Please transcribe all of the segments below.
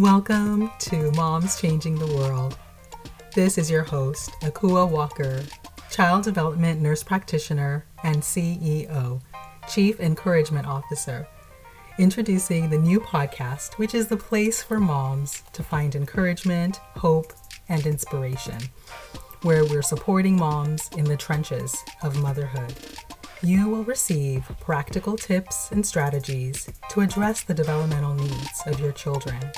Welcome to Moms Changing the World. This is your host, Akua Walker, Child Development Nurse Practitioner and CEO, Chief Encouragement Officer, introducing the new podcast, which is the place for moms to find encouragement, hope, and inspiration, where we're supporting moms in the trenches of motherhood. You will receive practical tips and strategies to address the developmental needs of your children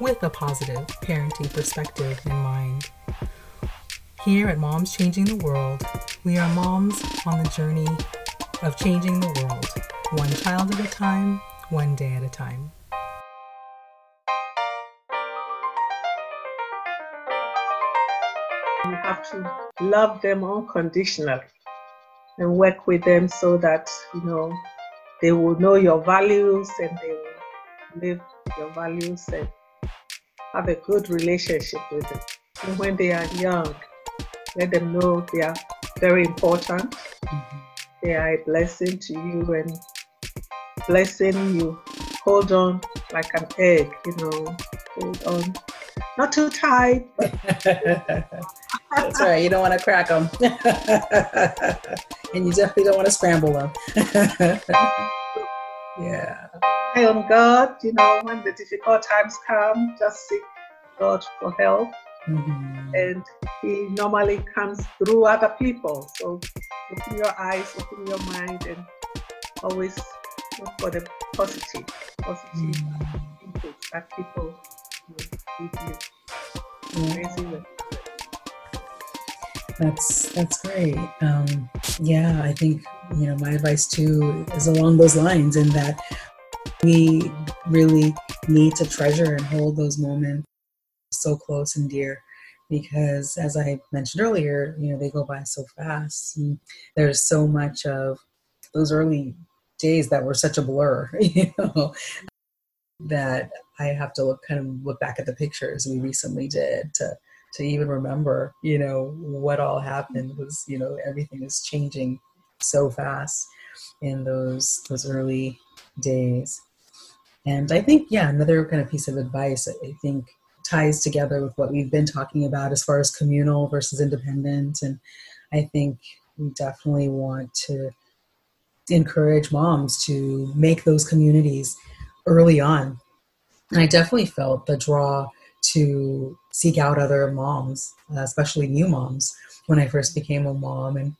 with a positive parenting perspective in mind. Here at Moms Changing the World, we are moms on the journey of changing the world, one child at a time, one day at a time. You have to love them unconditionally and work with them so that you know they will know your values and they will live your values and have a good relationship with them. And when they are young, let them know they are very important. Mm-hmm. They are a blessing to you and blessing you. Hold on like an egg, you know, hold on. Not too tight, That's right. You don't want to crack them. and you definitely don't want to scramble them. yeah. Pray on God, you know, when the difficult times come, just seek God for help. Mm-hmm. And He normally comes through other people. So open your eyes, open your mind, and always look for the positive, positive mm-hmm. inputs that people give you. Mm-hmm. That's that's great. Um, yeah, I think you know my advice too is along those lines, in that we really need to treasure and hold those moments so close and dear because as i mentioned earlier you know they go by so fast and there's so much of those early days that were such a blur you know that i have to look kind of look back at the pictures we recently did to to even remember, you know, what all happened was, you know, everything is changing so fast in those those early days. And I think, yeah, another kind of piece of advice I think ties together with what we've been talking about as far as communal versus independent. And I think we definitely want to encourage moms to make those communities early on. And I definitely felt the draw to seek out other moms, especially new moms, when I first became a mom. And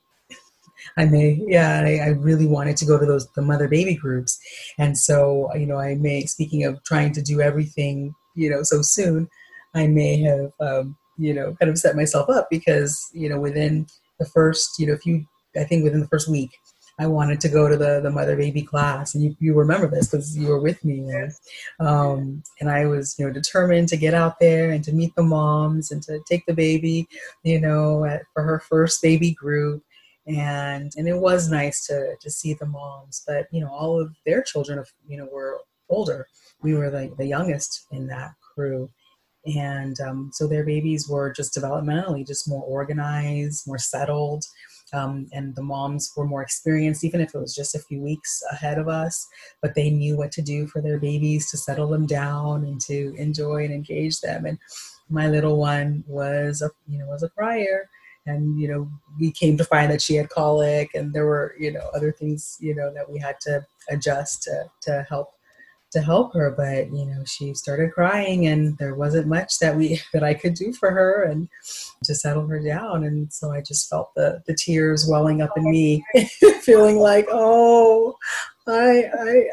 I may, yeah, I, I, really wanted to go to those the mother baby groups, and so you know, I may, speaking of trying to do everything, you know, so soon, I may have, um, you know, kind of set myself up because you know, within the first, you know, few, I think within the first week, I wanted to go to the, the mother baby class. And you, you remember this because you were with me. Yes. Um, and I was, you know, determined to get out there and to meet the moms and to take the baby, you know, at, for her first baby group. And, and it was nice to, to see the moms, but, you know, all of their children, you know, were older. We were the, the youngest in that crew and um, so their babies were just developmentally just more organized more settled um, and the moms were more experienced, even if it was just a few weeks ahead of us. But they knew what to do for their babies to settle them down and to enjoy and engage them. And my little one was a you know was a crier, and you know we came to find that she had colic, and there were you know other things you know that we had to adjust to to help to help her but you know she started crying and there wasn't much that we that i could do for her and to settle her down and so i just felt the the tears welling up in me feeling like oh i i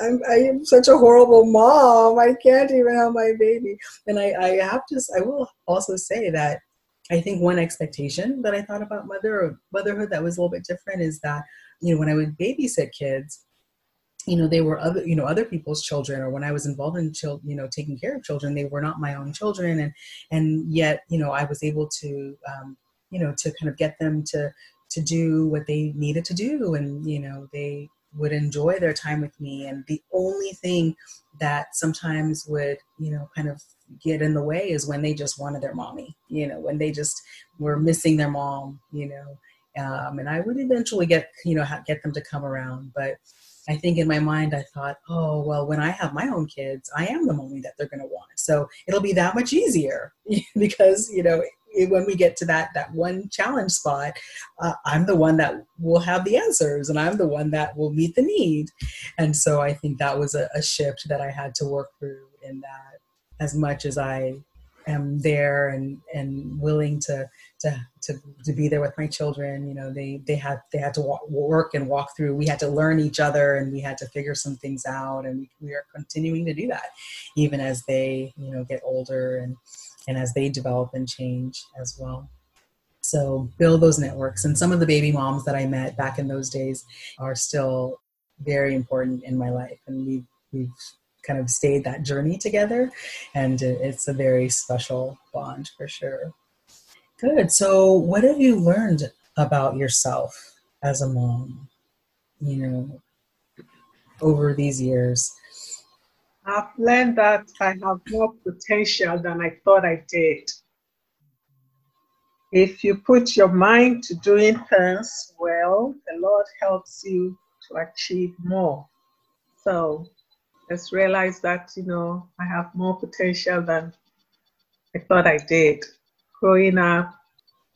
I'm, I am such a horrible mom. I can't even have my baby. And I, I have to, I will also say that I think one expectation that I thought about mother motherhood that was a little bit different is that, you know, when I would babysit kids, you know they were other you know other people's children or when i was involved in children you know taking care of children they were not my own children. And and yet you know i was able to um, you know to kind of get them to to do what they needed to do and you know they would enjoy their time with me. And the only thing that sometimes would you know kind of get in the way is when they just wanted their mommy you know when they just were missing their mom you know um, and i would eventually get you know get them to come around but I think in my mind, I thought, oh, well, when I have my own kids, I am the mommy that they're going to want. So it'll be that much easier because, you know, when we get to that that one challenge spot uh, i'm the one that will have the answers and i'm the one that will meet the need and so i think that was a, a shift that i had to work through in that as much as i am there and and willing to to to, to be there with my children you know they they had they had to walk, work and walk through. We had to learn each other and we had to figure some things out and we, are continuing to do that even as they you know get older and and as they develop and change as well. So build those networks. And some of the baby moms that i met back in those days are still very important in my life. And we've we've kind of stayed that journey together and it's a very special bond for sure. Good. So what have you learned about yourself as a mom you know over these years? I've learned that i have more potential than i thought i did. If you put your mind to doing things well the lord helps you to achieve more. So just realized that, you know, I have more potential than I thought I did. Growing up,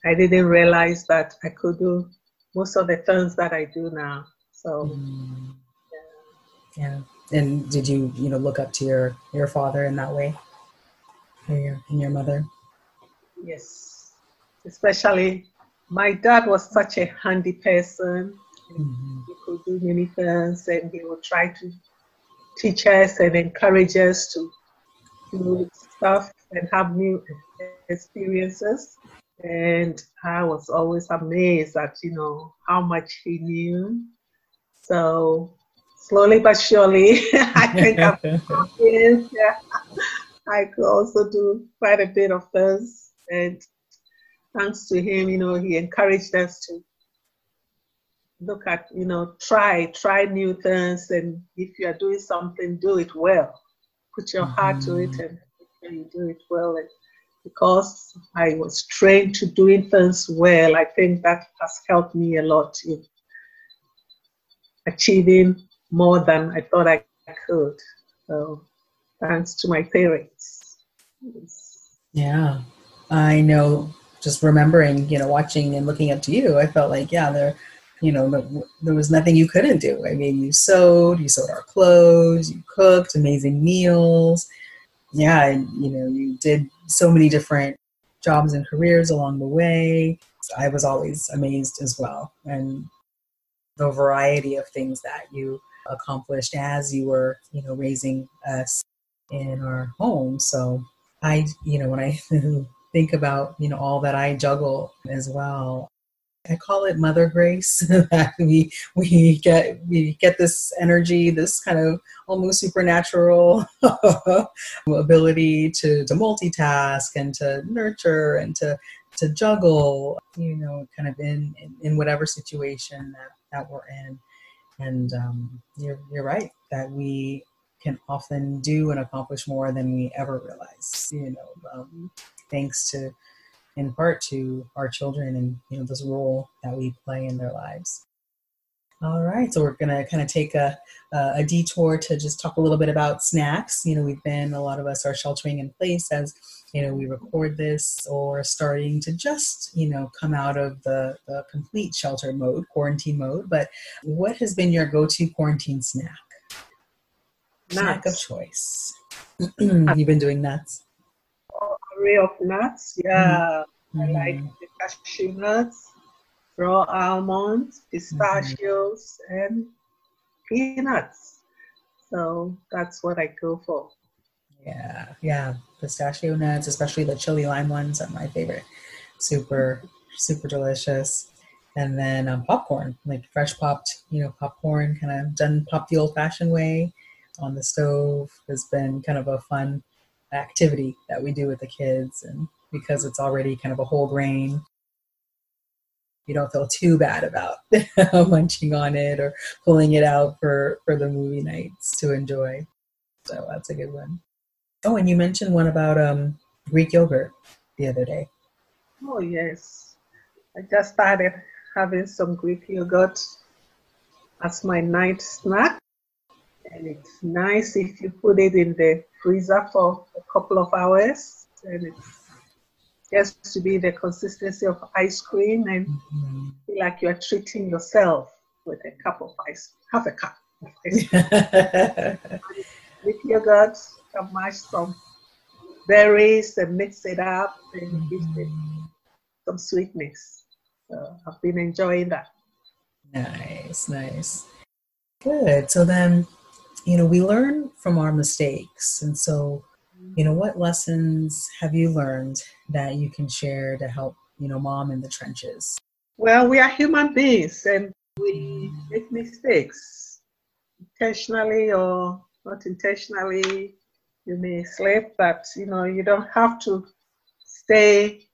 I didn't realize that I could do most of the things that I do now. So, mm. yeah. yeah. And did you, you know, look up to your your father in that way, and your and your mother? Yes, especially my dad was such a handy person. Mm-hmm. He could do many things, and he would try to teach us and encourage us to do stuff and have new experiences. And I was always amazed at, you know, how much he knew. So slowly but surely, I think I'm yeah, I could also do quite a bit of things. And thanks to him, you know, he encouraged us to look at, you know, try, try new things. And if you are doing something, do it well. Put your mm-hmm. heart to it mm-hmm. and you do it well. And because I was trained to doing things well, I think that has helped me a lot in achieving more than I thought I could. So thanks to my parents. Yeah. I know just remembering, you know, watching and looking up to you, I felt like, yeah, there you know, there was nothing you couldn't do. I mean, you sewed, you sewed our clothes, you cooked amazing meals. Yeah, and you know, you did so many different jobs and careers along the way. I was always amazed as well, and the variety of things that you accomplished as you were, you know, raising us in our home. So I, you know, when I think about, you know, all that I juggle as well, I call it Mother Grace. that we we get we get this energy, this kind of almost supernatural ability to to multitask and to nurture and to to juggle, you know, kind of in in, in whatever situation that that we're in. And um, you're you're right that we can often do and accomplish more than we ever realize. You know, um, thanks to in part to our children and you know this role that we play in their lives. All right, so we're gonna kind of take a, a detour to just talk a little bit about snacks. You know, we've been a lot of us are sheltering in place as you know we record this or starting to just you know come out of the, the complete shelter mode, quarantine mode. But what has been your go-to quarantine snack? Nuts. Snack of choice. You've been doing nuts array of nuts. Yeah, mm-hmm. I like the cashew nuts, raw almonds, pistachios, mm-hmm. and peanuts. So that's what I go for. Yeah, yeah, pistachio nuts, especially the chili lime ones, are my favorite. Super, super delicious. And then um, popcorn, like fresh popped, you know, popcorn, kind of done popped the old-fashioned way on the stove has been kind of a fun activity that we do with the kids and because it's already kind of a whole grain you don't feel too bad about munching on it or pulling it out for for the movie nights to enjoy. So that's a good one. Oh, and you mentioned one about um greek yogurt the other day. Oh yes. I just started having some greek yogurt as my night snack And it's nice if you put it in the freezer for a couple of hours. And it's just to be the consistency of ice cream and mm-hmm. feel like you're treating yourself with a cup of ice, half a cup of ice cream. with yogurt, can mash some berries and mix it up and give it some sweetness. So I've been enjoying that. Nice, nice. Good. So then, you know, we learn from our mistakes. And so, you know, what lessons have you learned that you can share to help, you know, mom in the trenches? Well, we are human beings and we make mistakes intentionally or not intentionally. You may slip, but you know, you don't have to stay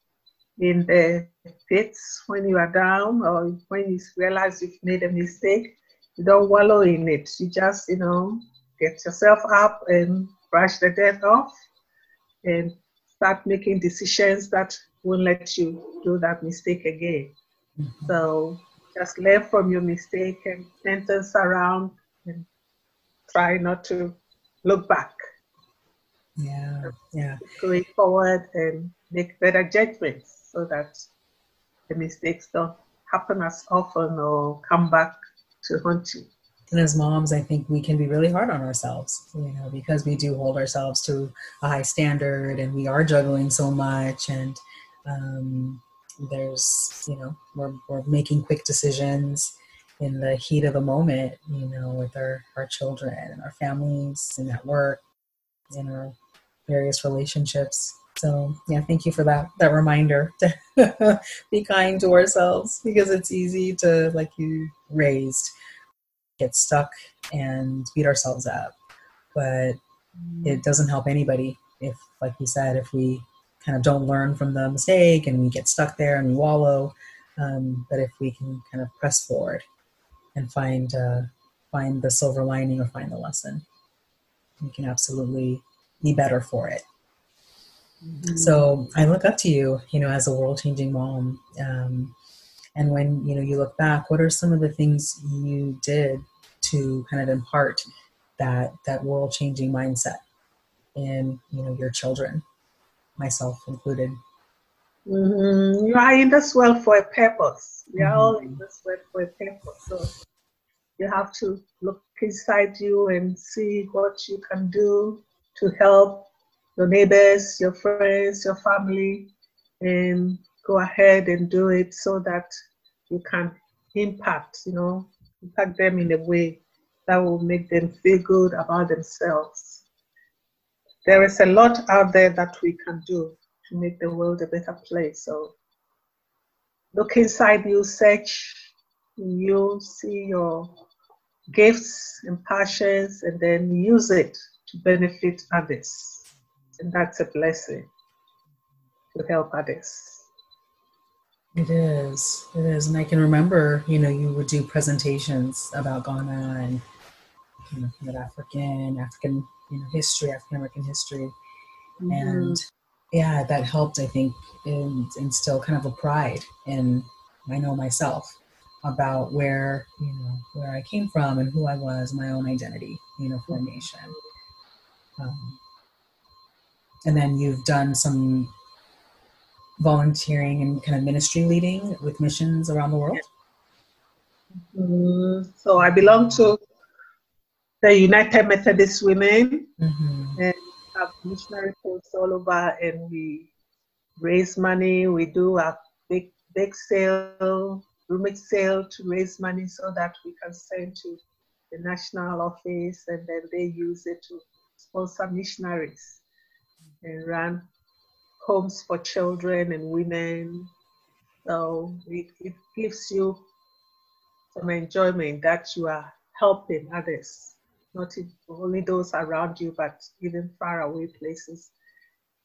in the pits when you are down or when you realize you've made a mistake. You don't wallow in it. You just, you know, get yourself up and brush the dirt off and start making decisions that won't let you do that mistake again. Mm-hmm. So just learn from your mistake and sentence around and try not to look back. Yeah, yeah. Going forward and make better judgments so that the mistakes don't happen as often or come back to haunt you. And as moms, I think we can be really hard on ourselves, you know, because we do hold ourselves to a high standard and we are juggling so much and um, there's, you know, we're, we're making quick decisions in the heat of the moment, you know, with our, our children and our families and at work and our various relationships. So yeah, thank you for that that reminder to be kind to ourselves because it's easy to, like you raised, get stuck and beat ourselves up. But it doesn't help anybody if, like you said, if we kind of don't learn from the mistake and we get stuck there and we wallow. Um, but if we can kind of press forward and find uh, find the silver lining or find the lesson, we can absolutely be better for it. Mm-hmm. So I look up to you, you know, as a world changing mom. Um, and when you know you look back, what are some of the things you did to kind of impart that that world changing mindset in you know your children, myself included? Mm-hmm. You are in this world for a purpose. We are mm-hmm. all in this world for a purpose. So you have to look inside you and see what you can do to help your neighbors, your friends, your family, and go ahead and do it so that you can impact, you know, impact them in a way that will make them feel good about themselves. There is a lot out there that we can do to make the world a better place. So look inside you, search, you see your gifts and passions, and then use it to benefit others. And that's a blessing to help others. It is. It is. And I can remember, you know, you would do presentations about Ghana and you know, African, African, you know, history, African American history. Mm-hmm. And yeah, that helped, I think, in, instill kind of a pride in I know myself about where, you know, where I came from and who I was, my own identity, you know, formation. Um, and then you've done some volunteering and kind of ministry leading with missions around the world. Mm-hmm. So I belong to the United Methodist Women mm-hmm. and have missionary posts all over, and we raise money. We do a big big sale, roommate sale to raise money so that we can send to the national office, and then they use it to sponsor missionaries and run homes for children and women. So it, it gives you some enjoyment that you are helping others, not only those around you, but even far away places.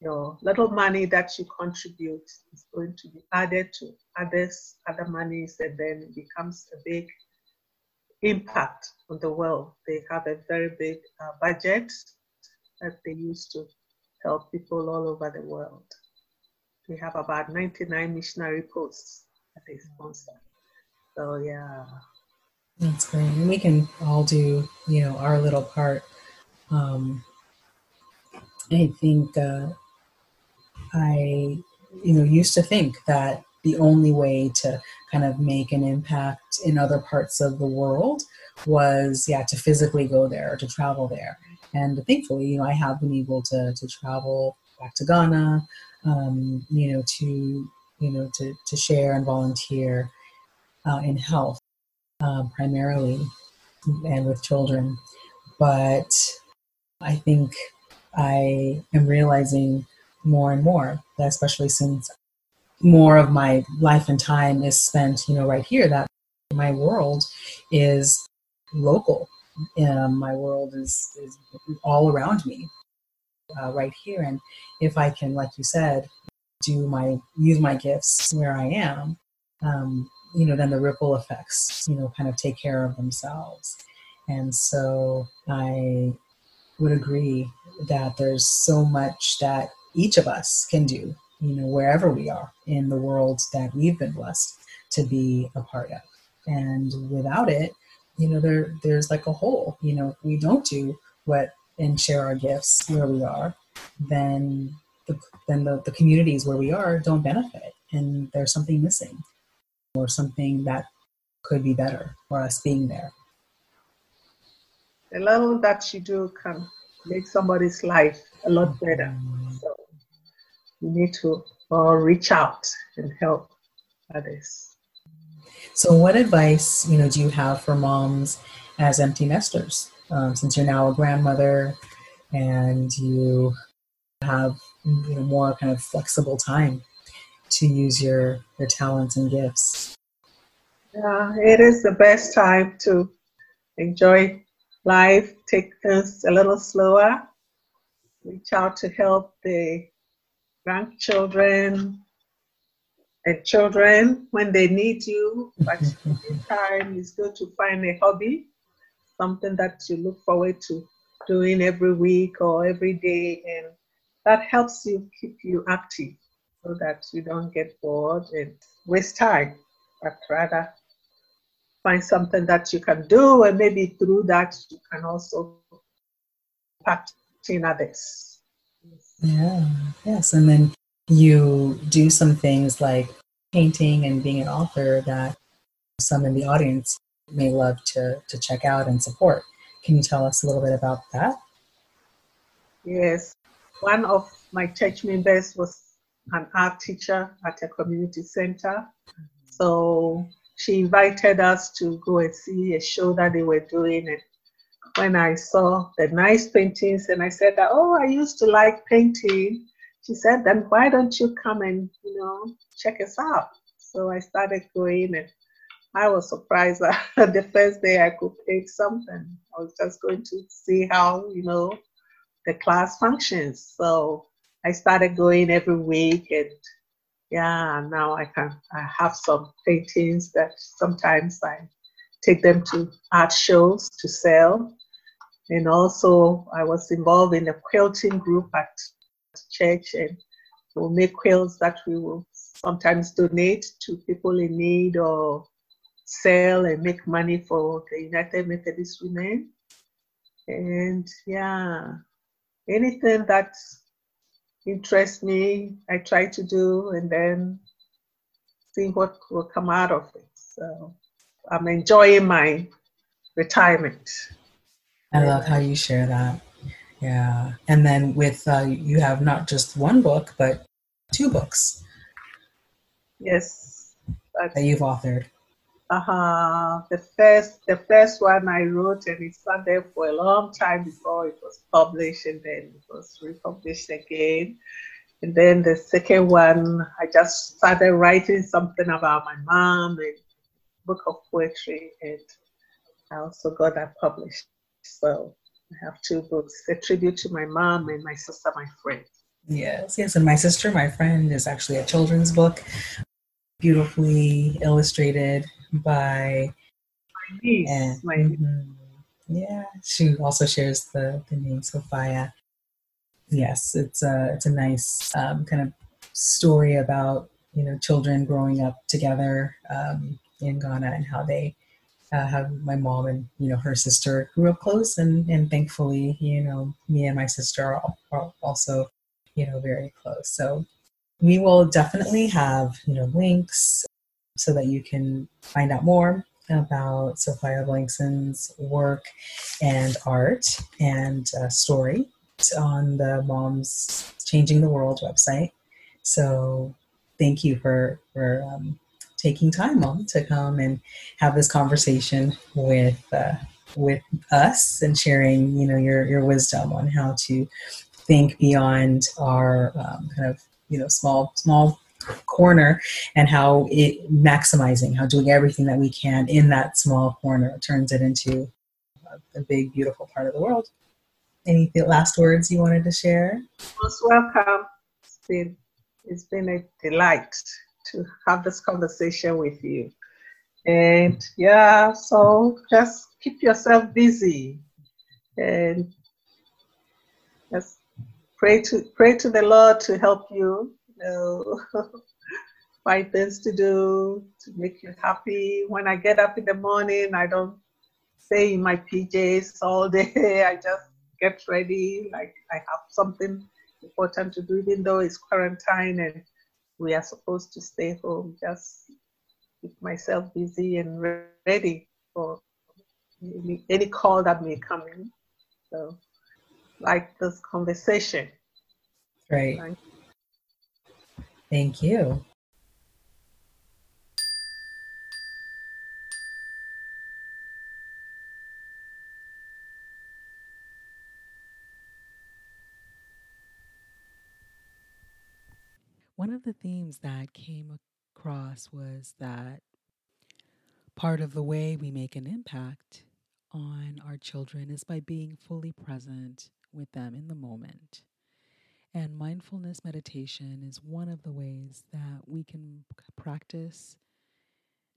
Your little money that you contribute is going to be added to others, other monies, and then it becomes a big impact on the world. They have a very big uh, budget that they use to help people all over the world. We have about 99 missionary posts that they sponsor. So, yeah. That's great. And we can all do, you know, our little part. Um, I think uh, I, you know, used to think that the only way to kind of make an impact in other parts of the world was, yeah, to physically go there, to travel there. And thankfully, you know, I have been able to, to travel back to Ghana, um, you know, to, you know, to, to share and volunteer uh, in health uh, primarily and with children. But I think I am realizing more and more, that especially since more of my life and time is spent, you know, right here, that my world is local. Um, my world is, is all around me, uh, right here. And if I can, like you said, do my use my gifts where I am, um, you know, then the ripple effects, you know, kind of take care of themselves. And so I would agree that there's so much that each of us can do, you know, wherever we are in the world that we've been blessed to be a part of. And without it, you know, there there's like a hole. You know, if we don't do what and share our gifts where we are, then the, then the, the communities where we are don't benefit and there's something missing or something that could be better for us being there. The little that you do can make somebody's life a lot better. So you need to uh, reach out and help others. So, what advice you know do you have for moms as empty nesters? Um, since you're now a grandmother and you have you know, more kind of flexible time to use your your talents and gifts. Yeah, it is the best time to enjoy life, take things a little slower, reach out to help the grandchildren and children when they need you. But time it's good to find a hobby, something that you look forward to doing every week or every day, and that helps you keep you active so that you don't get bored and waste time, but rather find something that you can do, and maybe through that you can also impact in others. Yeah, yes, and then you do some things like painting and being an author that some in the audience may love to, to check out and support. Can you tell us a little bit about that? Yes. One of my church members was an art teacher at a community center. So she invited us to go and see a show that they were doing. And when I saw the nice paintings, and I said, that, Oh, I used to like painting. She said, Then why don't you come and, you know, check us out? So I started going, and I was surprised that the first day I could paint something. I was just going to see how, you know, the class functions. So I started going every week and yeah, now I can I have some paintings that sometimes I take them to art shows to sell. And also I was involved in a quilting group at church and we'll make quilts that we will sometimes donate to people in need or sell and make money for the United Methodist Women. And yeah, anything that interests me, I try to do, and then see what will come out of it. So I'm enjoying my retirement. I love how you share that. Yeah. And then with, uh, you have not just one book, but two books. Yes. That you've authored uh-huh. The first the first one I wrote and it sat there for a long time before it was published and then it was republished again. And then the second one I just started writing something about my mom and book of poetry and I also got that published. So I have two books, a tribute to my mom and my sister, my friend. Yes, yes, and my sister, my friend, is actually a children's book, beautifully illustrated by my niece. And, my mm-hmm, yeah, she also shares the, the name Sophia. Yes, it's a it's a nice um, kind of story about you know children growing up together um, in Ghana and how they uh, how my mom and you know her sister grew up close, and and thankfully, you know, me and my sister are, are also, you know, very close. So we will definitely have you know links so that you can find out more about Sophia Blankson's work and art and uh, story on the Moms Changing the World website. So thank you for for um, taking time, Mom, to come and have this conversation with uh, with us and sharing, you know, your your wisdom on how to think beyond our um, kind of you know small small corner and how it maximizing how doing everything that we can in that small corner turns it into a big beautiful part of the world. Any last words you wanted to share? Most welcome. It's been it's been a delight to have this conversation with you and yeah so just keep yourself busy and just pray to pray to the lord to help you know, find things to do to make you happy. When I get up in the morning, I don't stay in my PJs all day. I just get ready, like I have something important to do, even though it's quarantine and we are supposed to stay home. Just keep myself busy and ready for any, any call that may come in. So, like this conversation. Right. Thank you. Themes that came across was that part of the way we make an impact on our children is by being fully present with them in the moment. And mindfulness meditation is one of the ways that we can practice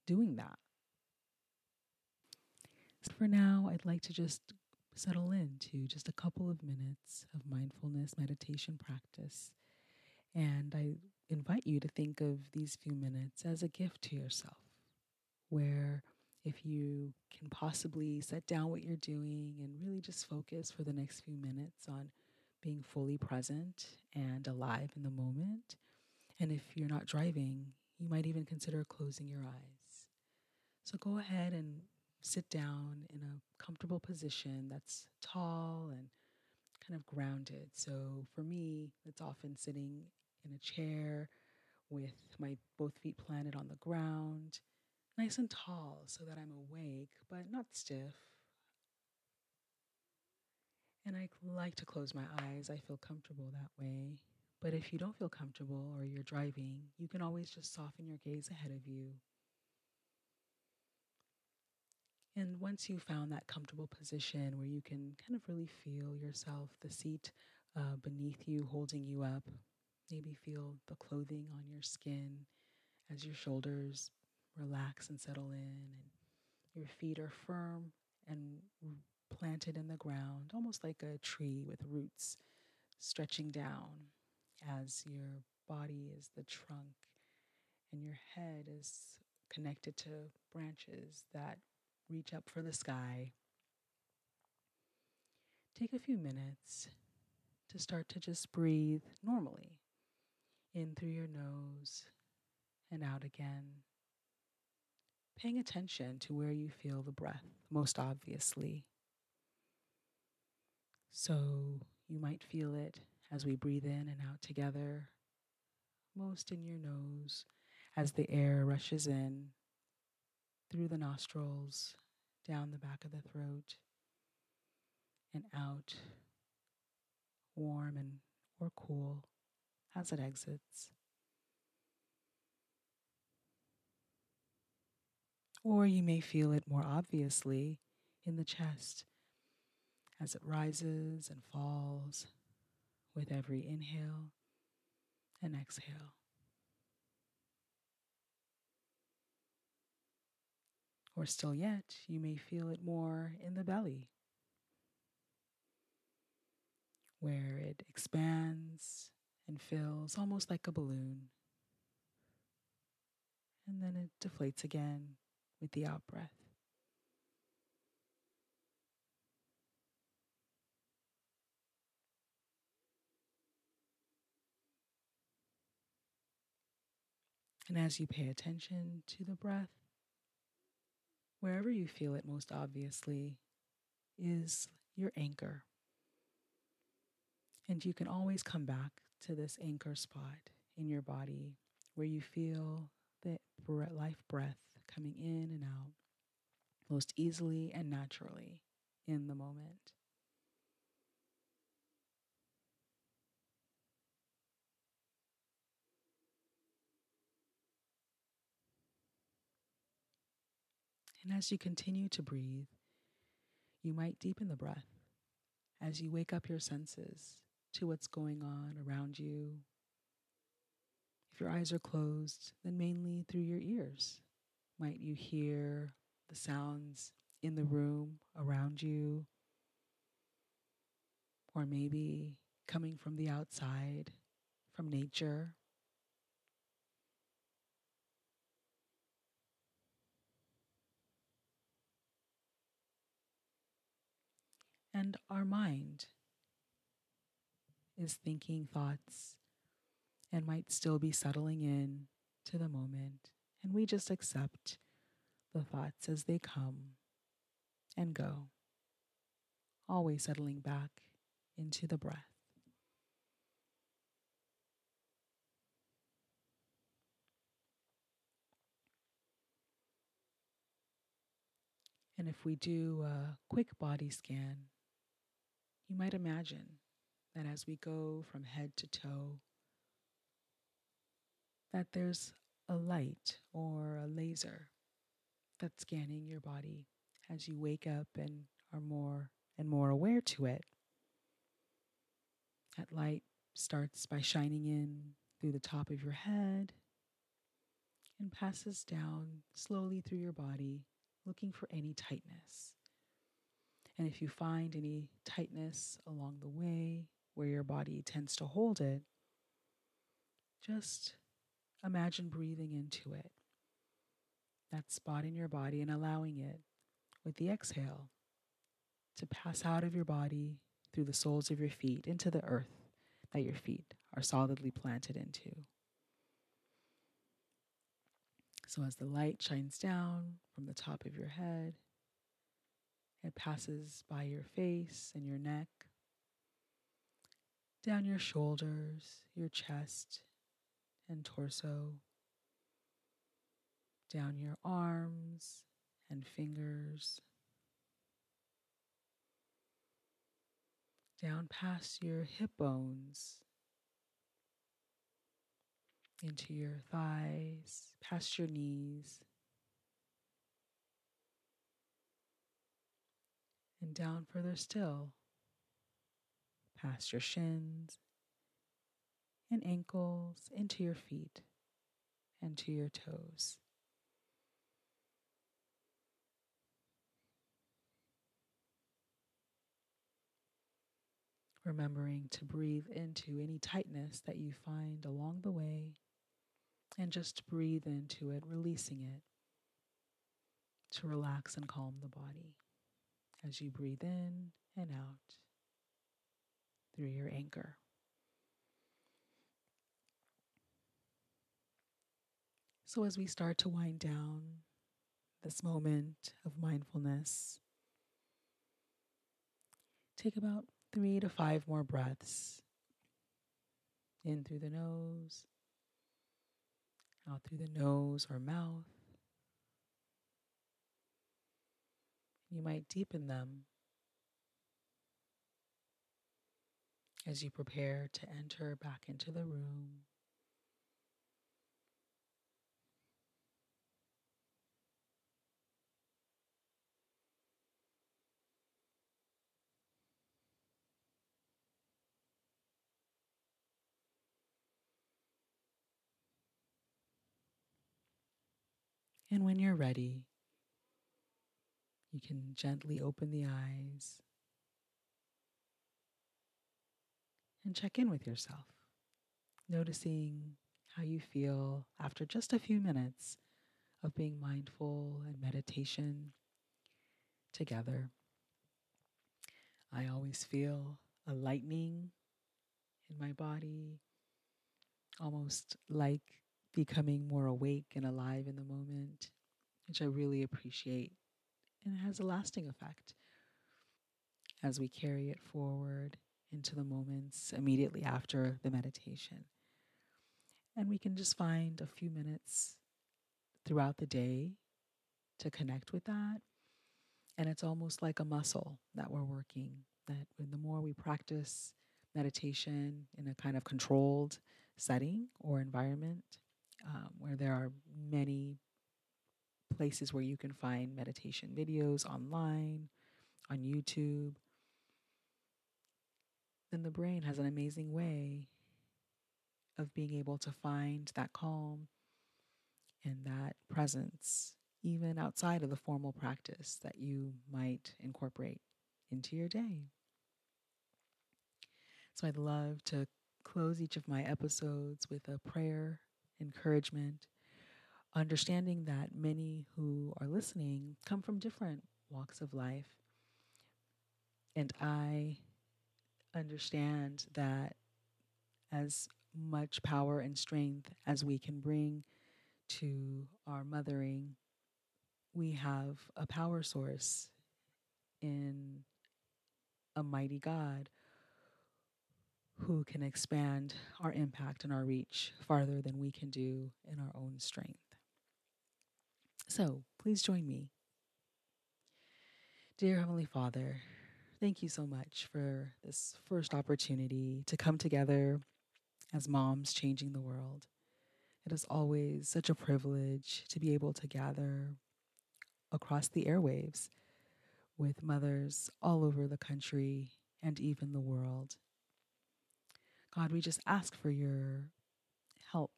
doing that. So for now, I'd like to just settle into just a couple of minutes of mindfulness meditation practice. And I invite you to think of these few minutes as a gift to yourself, where if you can possibly set down what you're doing and really just focus for the next few minutes on being fully present and alive in the moment. And if you're not driving, you might even consider closing your eyes. So go ahead and sit down in a comfortable position that's tall and kind of grounded. So for me, it's often sitting in a chair with my both feet planted on the ground, nice and tall so that I'm awake but not stiff and I like to close my eyes. I feel comfortable that way. But if you don't feel comfortable or you're driving, you can always just soften your gaze ahead of you. And once you've found that comfortable position where you can kind of really feel yourself, the seat uh, beneath you holding you up, maybe feel the clothing on your skin as your shoulders relax and settle in, and your feet are firm and planted in the ground, almost like a tree with roots stretching down as your body is the trunk and your head is connected to branches that reach up for the sky. Take a few minutes to start to just breathe normally in through your nose and out again. Paying attention to where you feel the breath most obviously. So you might feel it as we breathe in and out together, most in your nose as the air rushes in through the nostrils, down the back of the throat, and out, warm and or cool as it exits. Or you may feel it more obviously in the chest as it rises and falls with every inhale and exhale. Or still yet, you may feel it more in the belly, where it expands and fills almost like a balloon. And then it deflates again with the out breath. And as you pay attention to the breath, wherever you feel it most obviously is your anchor. And you can always come back to this anchor spot in your body where you feel the life breath coming in and out most easily and naturally in the moment. And as you continue to breathe, you might deepen the breath as you wake up your senses to what's going on around you. If your eyes are closed, then mainly through your ears. Might you hear the sounds in the room around you? Or maybe coming from the outside, from nature. And our mind is thinking thoughts and might still be settling in to the moment. And we just accept the thoughts as they come and go, always settling back into the breath. And if we do a quick body scan, you might imagine that as we go from head to toe, that there's a light or a laser that's scanning your body as you wake up and are more and more aware to it. That light starts by shining in through the top of your head and passes down slowly through your body, looking for any tightness. And if you find any tightness along the way where your body tends to hold it, just imagine breathing into it, that spot in your body, and allowing it with the exhale to pass out of your body through the soles of your feet into the earth that your feet are solidly planted into. So, as the light shines down from the top of your head, it passes by your face and your neck, down your shoulders, your chest and torso, down your arms and fingers, down past your hip bones, into your thighs, past your knees and down further still, past your shins and ankles into your feet and to your toes. Remembering to breathe into any tightness that you find along the way and just breathe into it, releasing it to relax and calm the body as you breathe in and out through your anchor. So, as we start to wind down this moment of mindfulness, take about three to five more breaths in through the nose, out through the nose or mouth. You might deepen them as you prepare to enter back into the room. And when you're ready, you can gently open the eyes and check in with yourself, noticing how you feel after just a few minutes of being mindful and meditation together. I always feel a lightening in my body, almost like becoming more awake and alive in the moment, which I really appreciate. And it has a lasting effect as we carry it forward into the moments immediately after the meditation. And we can just find a few minutes throughout the day to connect with that. And it's almost like a muscle that we're working, that the more we practice meditation in a kind of controlled setting or environment um, where there are many places where you can find meditation videos online, on YouTube, then the brain has an amazing way of being able to find that calm and that presence, even outside of the formal practice that you might incorporate into your day. So I'd love to close each of my episodes with a prayer, encouragement, understanding that many who are listening come from different walks of life. And I understand that as much power and strength as we can bring to our mothering, we have a power source in a mighty God who can expand our impact and our reach farther than we can do in our own strength. So please join me. Dear Heavenly Father, thank you so much for this first opportunity to come together as moms changing the world. It is always such a privilege to be able to gather across the airwaves with mothers all over the country and even the world. God, we just ask for your help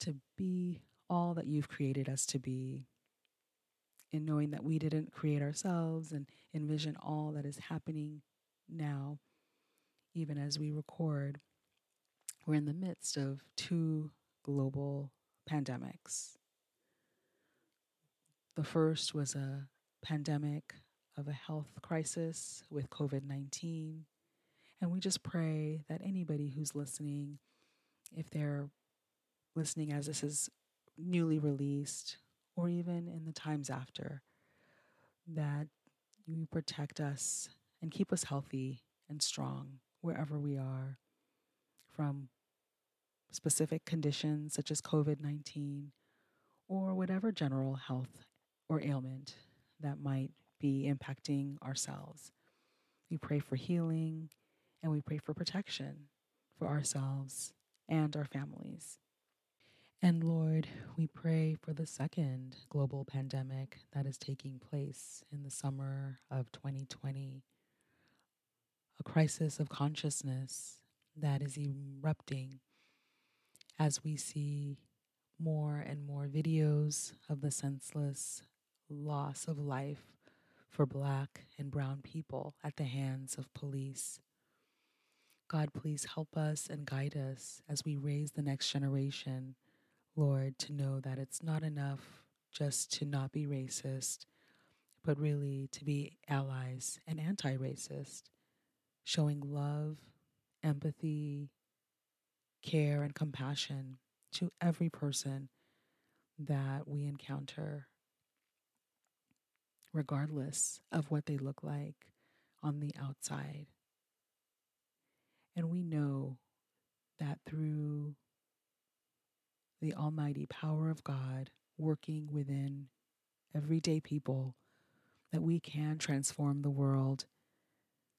to be all that you've created us to be, in knowing that we didn't create ourselves and envision all that is happening now, even as we record. We're in the midst of two global pandemics. The first was a pandemic of a health crisis with COVID 19 and we just pray that anybody who's listening, if they're listening as this is newly released, or even in the times after, that you protect us and keep us healthy and strong wherever we are from specific conditions such as COVID 19 or whatever general health or ailment that might be impacting ourselves. We pray for healing and we pray for protection for ourselves and our families. And Lord, we pray for the second global pandemic that is taking place in the summer of 2020, a crisis of consciousness that is erupting as we see more and more videos of the senseless loss of life for Black and Brown people at the hands of police. God, please help us and guide us as we raise the next generation, Lord, to know that it's not enough just to not be racist, but really to be allies and anti racist, showing love, empathy, care, and compassion to every person that we encounter, regardless of what they look like on the outside. And we know that through the almighty power of God working within everyday people, that we can transform the world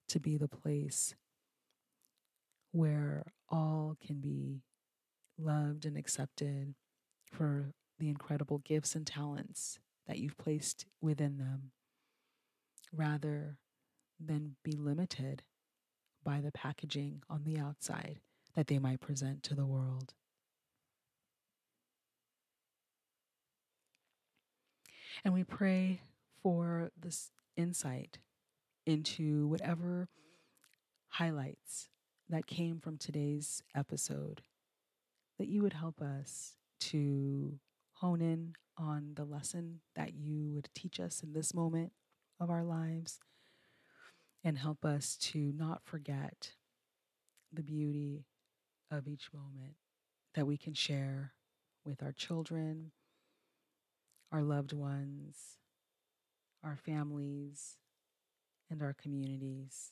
to be the place where all can be loved and accepted for the incredible gifts and talents that you've placed within them, rather than be limited by the packaging on the outside that they might present to the world. And we pray for this insight into whatever highlights that came from today's episode, that you would help us to hone in on the lesson that you would teach us in this moment of our lives and help us to not forget the beauty of each moment that we can share with our children, our loved ones, our families, and our communities.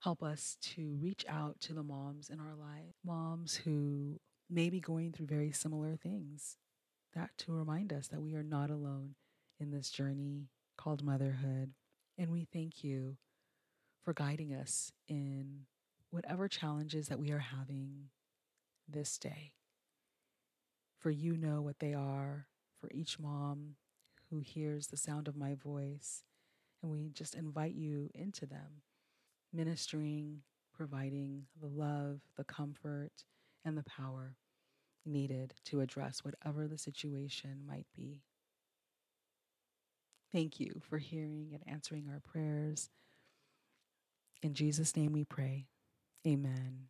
Help us to reach out to the moms in our life, moms who may be going through very similar things, that to remind us that we are not alone in this journey called motherhood. And we thank you for guiding us in whatever challenges that we are having this day. For you know what they are for each mom who hears the sound of my voice. And we just invite you into them, ministering, providing the love, the comfort, and the power needed to address whatever the situation might be. Thank you for hearing and answering our prayers. In Jesus' name we pray. Amen.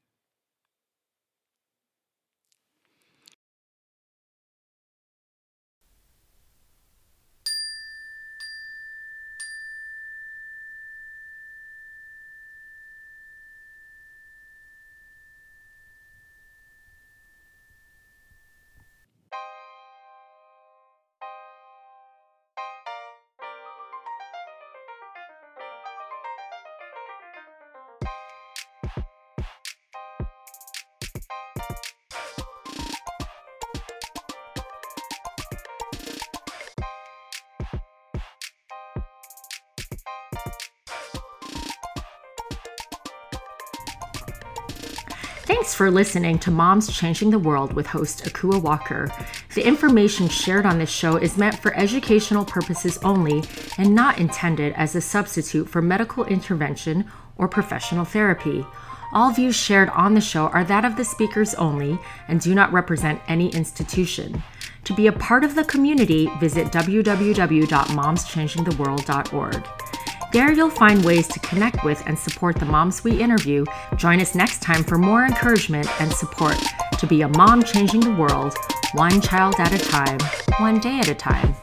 Thanks for listening to Moms Changing the World with host Akua Walker. The information shared on this show is meant for educational purposes only and not intended as a substitute for medical intervention or professional therapy. All views shared on the show are that of the speakers only and do not represent any institution. To be a part of the community, visit www.momschangingtheworld.org. There you'll find ways to connect with and support the moms we interview. Join us next time for more encouragement and support to be a mom changing the world, one child at a time, one day at a time.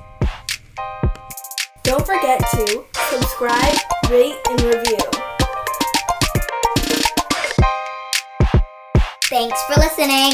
Don't forget to subscribe, rate, and review. Thanks for listening.